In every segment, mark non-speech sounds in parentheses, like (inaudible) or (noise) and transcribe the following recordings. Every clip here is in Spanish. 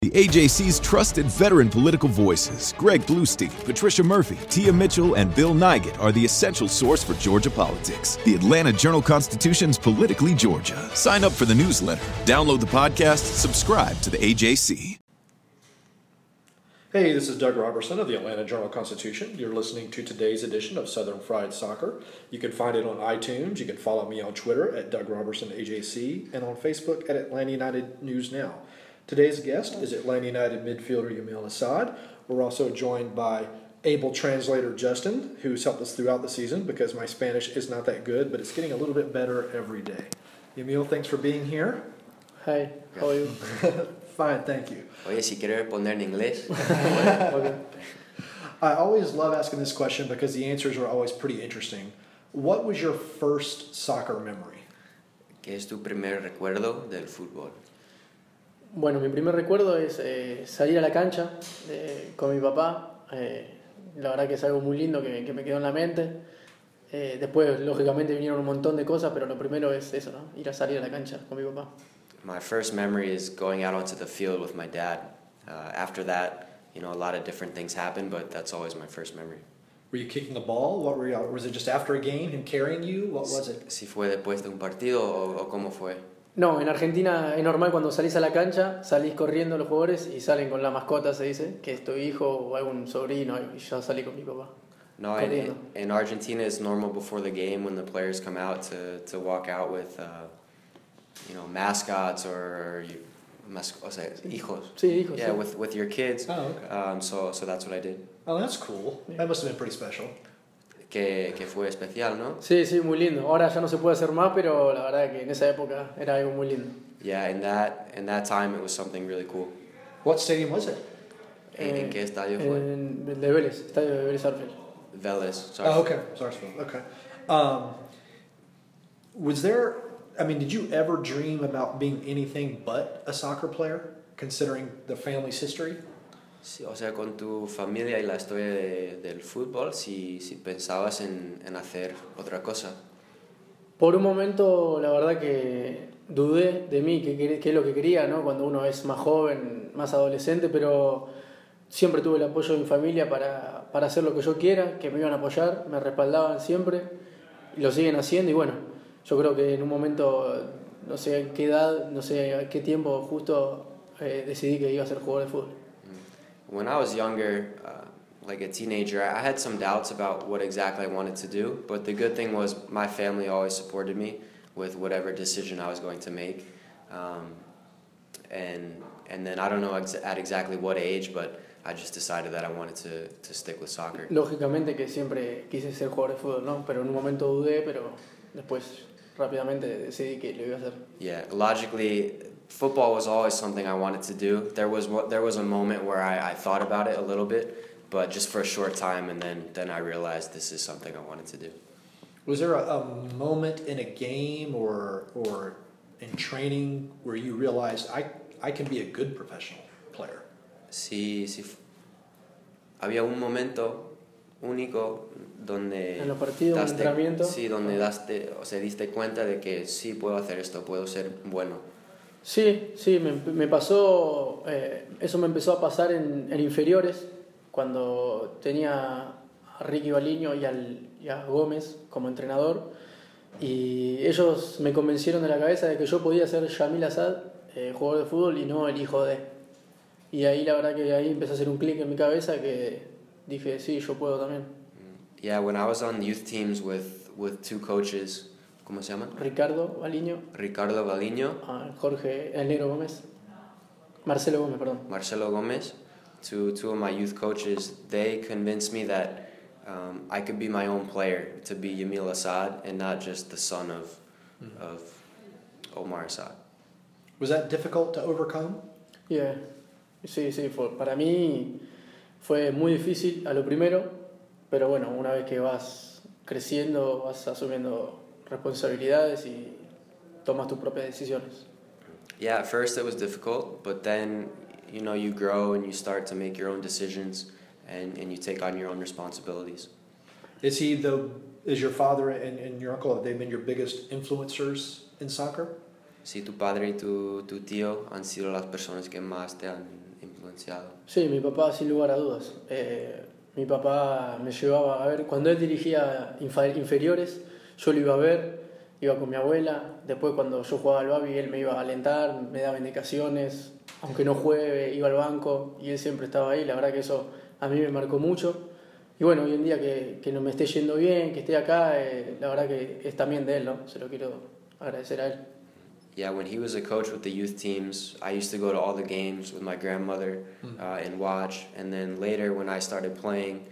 The AJC's trusted veteran political voices, Greg Bluestein, Patricia Murphy, Tia Mitchell, and Bill Nigett, are the essential source for Georgia politics. The Atlanta Journal Constitution's Politically Georgia. Sign up for the newsletter, download the podcast, subscribe to the AJC. Hey, this is Doug Robertson of the Atlanta Journal Constitution. You're listening to today's edition of Southern Fried Soccer. You can find it on iTunes. You can follow me on Twitter at Doug Robertson AJC and on Facebook at Atlanta United News Now. Today's guest is Atlanta United midfielder Yamil Assad. We're also joined by able translator Justin, who's helped us throughout the season because my Spanish is not that good, but it's getting a little bit better every day. Yamil, thanks for being here. Hi, how are you? (laughs) Fine, thank you. Oye, si quiere responder en inglés. (laughs) okay. I always love asking this question because the answers are always pretty interesting. What was your first soccer memory? ¿Qué es tu primer recuerdo del fútbol? Bueno, mi primer recuerdo es eh, salir a la cancha eh, con mi papá. Eh, la verdad que es algo muy lindo que, que me quedó en la mente. Eh, después, lógicamente, vinieron un montón de cosas, pero lo primero es eso, ¿no? Ir a salir a la cancha con mi papá. My first memory is going out onto the field with my dad. Uh, after that, you know, a lot of different things happened, but that's always my first memory. Were you kicking a ball? What were you, was it just after a game and carrying you? What was it? Si fue después de un partido o, o cómo fue? No, en Argentina es normal cuando salís a la cancha, salís corriendo los jugadores y salen con la mascota, se dice, que es tu hijo o algún sobrino, y yo salí con mi papá. No, in, in Argentina it's normal before the game when the players come out to, to walk out with, uh, you know, mascots or, you, mas, o sea, hijos. Sí, hijos. Yeah, sí. with, with your kids. Oh, okay. Um, so, so that's what I did. Oh, that's cool. That must have been pretty special. Que, que fue especial, ¿no? Sí, sí, muy lindo. Ahora ya no se puede hacer más, pero la verdad que en esa época era algo muy lindo. Yeah, in that, in that time it was something really cool. What stadium was it? ¿En, Eh, en qué estadio fue? En, de Vélez, estadio de Vélez Arfield. Vélez. Sorry. Oh, okay. Sarsfield. Okay. Um, was there, I mean, did you ever dream about being anything but a soccer player, considering the family's history? O sea, con tu familia y la historia de- del fútbol, si, si pensabas en, en hacer otra cosa. Por un momento, la verdad que dudé de mí, que es lo que quería, ¿no? Cuando uno es más joven, más adolescente, pero siempre tuve el apoyo de mi familia para, para hacer lo que yo quiera, que me iban a apoyar, me respaldaban siempre, y lo siguen haciendo, y bueno, yo creo que en un momento, no sé a qué edad, no sé a qué tiempo, justo eh, decidí que iba a ser jugador de fútbol. When I was younger, uh, like a teenager, I had some doubts about what exactly I wanted to do, but the good thing was my family always supported me with whatever decision I was going to make. Um, and, and then I don't know ex- at exactly what age, but I just decided that I wanted to, to stick with soccer. Lógicamente que siempre quise ser jugador de fútbol, ¿no? Pero en un momento dudé, pero después rápidamente decidí que lo iba a hacer. Yeah, logically, football was always something I wanted to do. There was what there was a moment where I, I thought about it a little bit, but just for a short time, and then then I realized this is something I wanted to do. Was there a, a moment in a game or or in training where you realized I I can be a good professional player? Sí, sí. Había un momento único donde En los partidos, en el entrenamiento. sí, donde daste, o sea, diste cuenta de que sí puedo hacer esto, puedo ser bueno. Sí, sí, me, me pasó, eh, eso me empezó a pasar en, en inferiores, cuando tenía a Ricky Baliño y, al, y a Gómez como entrenador, y ellos me convencieron de la cabeza de que yo podía ser Yamil Asad, eh, jugador de fútbol, y no el hijo de. Y ahí la verdad que ahí empezó a hacer un clic en mi cabeza que dije, sí, yo puedo también. Yeah, when I was on youth teams with with two coaches, ¿cómo se llaman? Ricardo Baliño, Ricardo Baliño a Jorge El Negro Gómez, Marcelo Gómez, perdón. Marcelo Gomez, to two of my youth coaches, they convinced me that um, I could be my own player, to be Yamil Assad and not just the son of, of Omar Assad. Was that difficult to overcome? Yeah. Sí, sí, fue, para mí fue muy difícil a lo primero, pero bueno, una vez que vas creciendo, vas asumiendo responsabilidades y tomas tus propias decisiones. Yeah, at first it was difficult, but then you know you grow and you start to make your own decisions and, and you take on your own responsibilities. Is he the is your father and, and your uncle have they been your biggest influencers in soccer? Sí, tu padre y tu, tu tío han sido las personas que más te han influenciado. Sí, mi papá sin lugar a dudas. Eh, mi papá me llevaba a ver, cuando él dirigía inferiores, yo lo iba a ver, iba con mi abuela, después cuando yo jugaba al babi él me iba a alentar, me daba indicaciones, aunque no juegue, iba al banco y él siempre estaba ahí, la verdad que eso a mí me marcó mucho. Y bueno, hoy en día que, que no me esté yendo bien, que esté acá, eh, la verdad que es también de él, ¿no? Se lo quiero agradecer a él. Yeah, when he was a coach with the youth teams, I used to go to all the games with my grandmother uh, and watch. And then later, when I started playing,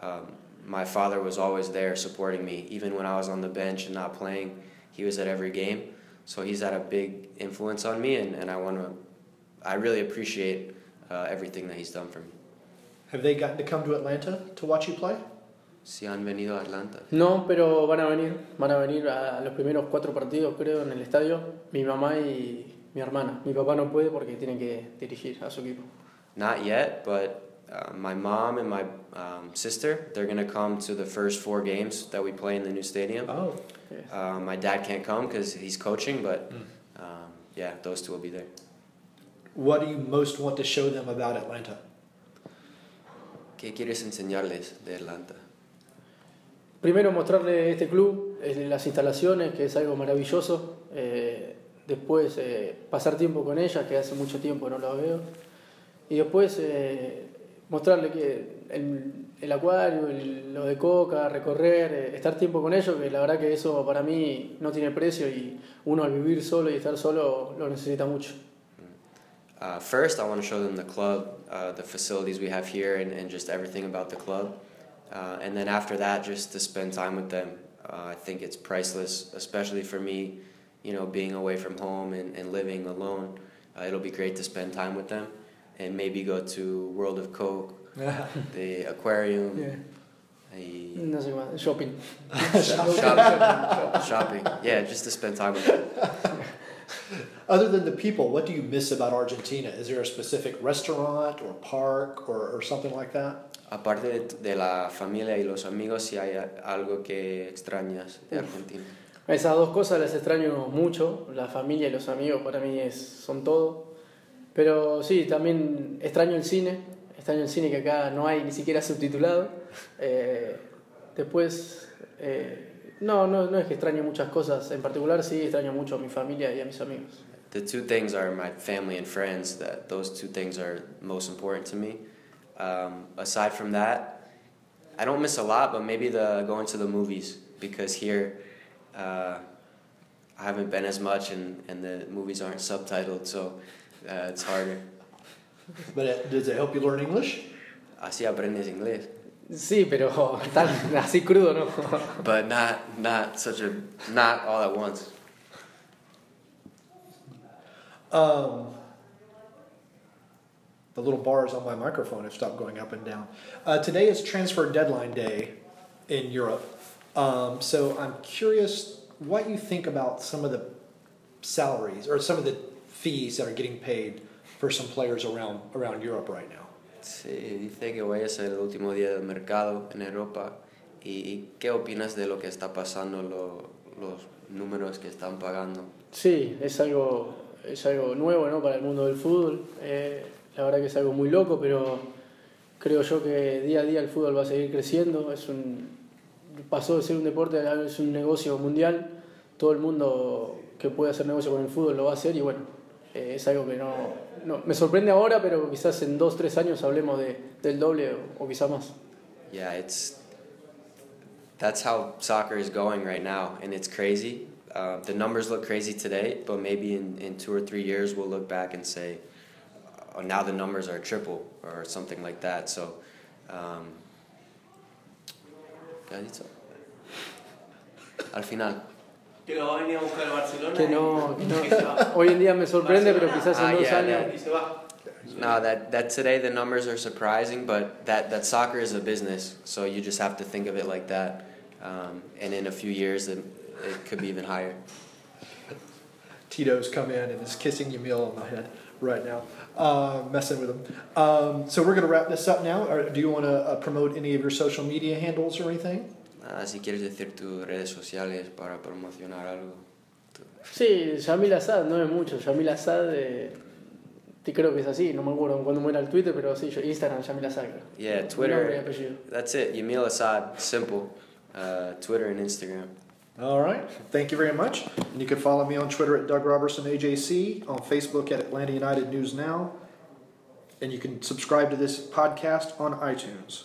um, my father was always there supporting me. Even when I was on the bench and not playing, he was at every game. So he's had a big influence on me, and, and I want to, I really appreciate uh, everything that he's done for me. Have they gotten to come to Atlanta to watch you play? Si han venido a Atlanta. No, pero van a venir, van a venir a los primeros cuatro partidos, creo, en el estadio, mi mamá y mi hermana. Mi papá no puede porque tiene que dirigir a su equipo. Not yet, but uh, my mom and my um, sister, they're going to come to the first four games that we play in the new stadium. Oh, Yes. Uh, my dad can't come because he's coaching, but um, yeah, those two will be there. what do you most want to show them about Atlanta? ¿Qué quieres enseñarles de Atlanta? Primero mostrarle este club, eh, las instalaciones, que es algo maravilloso. Eh, después eh, pasar tiempo con ella, que hace mucho tiempo no la veo. Y después eh, mostrarle que el, el acuario, el- lo de coca, recorrer, eh, estar tiempo con ellos, que la verdad que eso para mí no tiene precio y uno al vivir solo y estar solo lo necesita mucho. Uh, first, I want to show them the club, uh, the facilities we have here, and, and just everything about the club. Uh, and then after that, just to spend time with them. Uh, I think it's priceless, especially for me, you know, being away from home and, and living alone. Uh, it'll be great to spend time with them and maybe go to World of Coke, (laughs) the aquarium, the No sé qué más, shopping. (laughs) Shop- shopping. Yeah, just to spend time with them. (laughs) Other than the people, what do you miss about Argentina? Is there a specific restaurant or park or, or something like that? Aparte de, de la familia y los amigos, si hay algo que extrañas de Argentina. Esas dos cosas las extraño mucho, la familia y los amigos para mí es, son todo. Pero sí, también extraño el cine, extraño el cine que acá no hay ni siquiera subtitulado. Eh, después, eh, no, no, no es que extraño muchas cosas, en particular sí extraño mucho a mi familia y a mis amigos. The two things are my family and friends. That those two things are most important to me. Um, aside from that, I don't miss a lot, but maybe the going to the movies because here uh, I haven't been as much, and, and the movies aren't subtitled, so uh, it's harder. But it, does it help you learn English? Así aprendes inglés, Sí, pero tan así crudo no. but not not such a not all at once. Um, the little bars on my microphone have stopped going up and down. Uh, today is transfer deadline day in Europe. Um, so I'm curious what you think about some of the salaries or some of the fees that are getting paid for some players around around Europe right now. Sí, dice que hoy es el último día del mercado en Europa. ¿Y, qué opinas de lo que está pasando, lo- los números que están pagando? Sí, es algo, es algo nuevo ¿no? para el mundo del fútbol. Eh, la verdad que es algo muy loco, pero creo yo que día a día el fútbol va a seguir creciendo. Es un, pasó de ser un deporte a es un negocio mundial. Todo el mundo que puede hacer negocio con el fútbol lo va a hacer y bueno, eh, es algo que no, no- me sorprende ahora, pero quizás en dos, tres años hablemos de, del doble o, más. Yeah, it's that's how soccer is going right now, and it's crazy. Uh, the numbers look crazy today, but maybe in, in two or three years we'll look back and say, oh, now the numbers are triple or something like that. So, um. Al final. Que lo va a venir a buscar el Barcelona. Que no, (laughs) que no- y hoy en día me sorprende, pero quizás en Ah, dos yeah, años... yeah. Y se va. No, that, that today the numbers are surprising, but that, that soccer is a business, so you just have to think of it like that. Um, and in a few years, it, it could be even higher. Tito's come in and is kissing Yamil on the head right now, uh, messing with him. Um, so we're going to wrap this up now. Or do you want to uh, promote any of your social media handles or anything? Nada, si quieres decir tus redes sociales para promocionar algo. tú- Sí, Yamil Assad, no es mucho. Yamil Assad, eh, creo que es así. No me acuerdo cuándo era el Twitter, pero sí, yo, Instagram, Yamil Assad. Yeah, Twitter. That's it. Yamil Assad, simple. Uh, Twitter and Instagram. All right. Thank you very much. And you can follow me on Twitter at Doug Robertson AJC, on Facebook at Atlanta United News Now, and you can subscribe to this podcast on iTunes.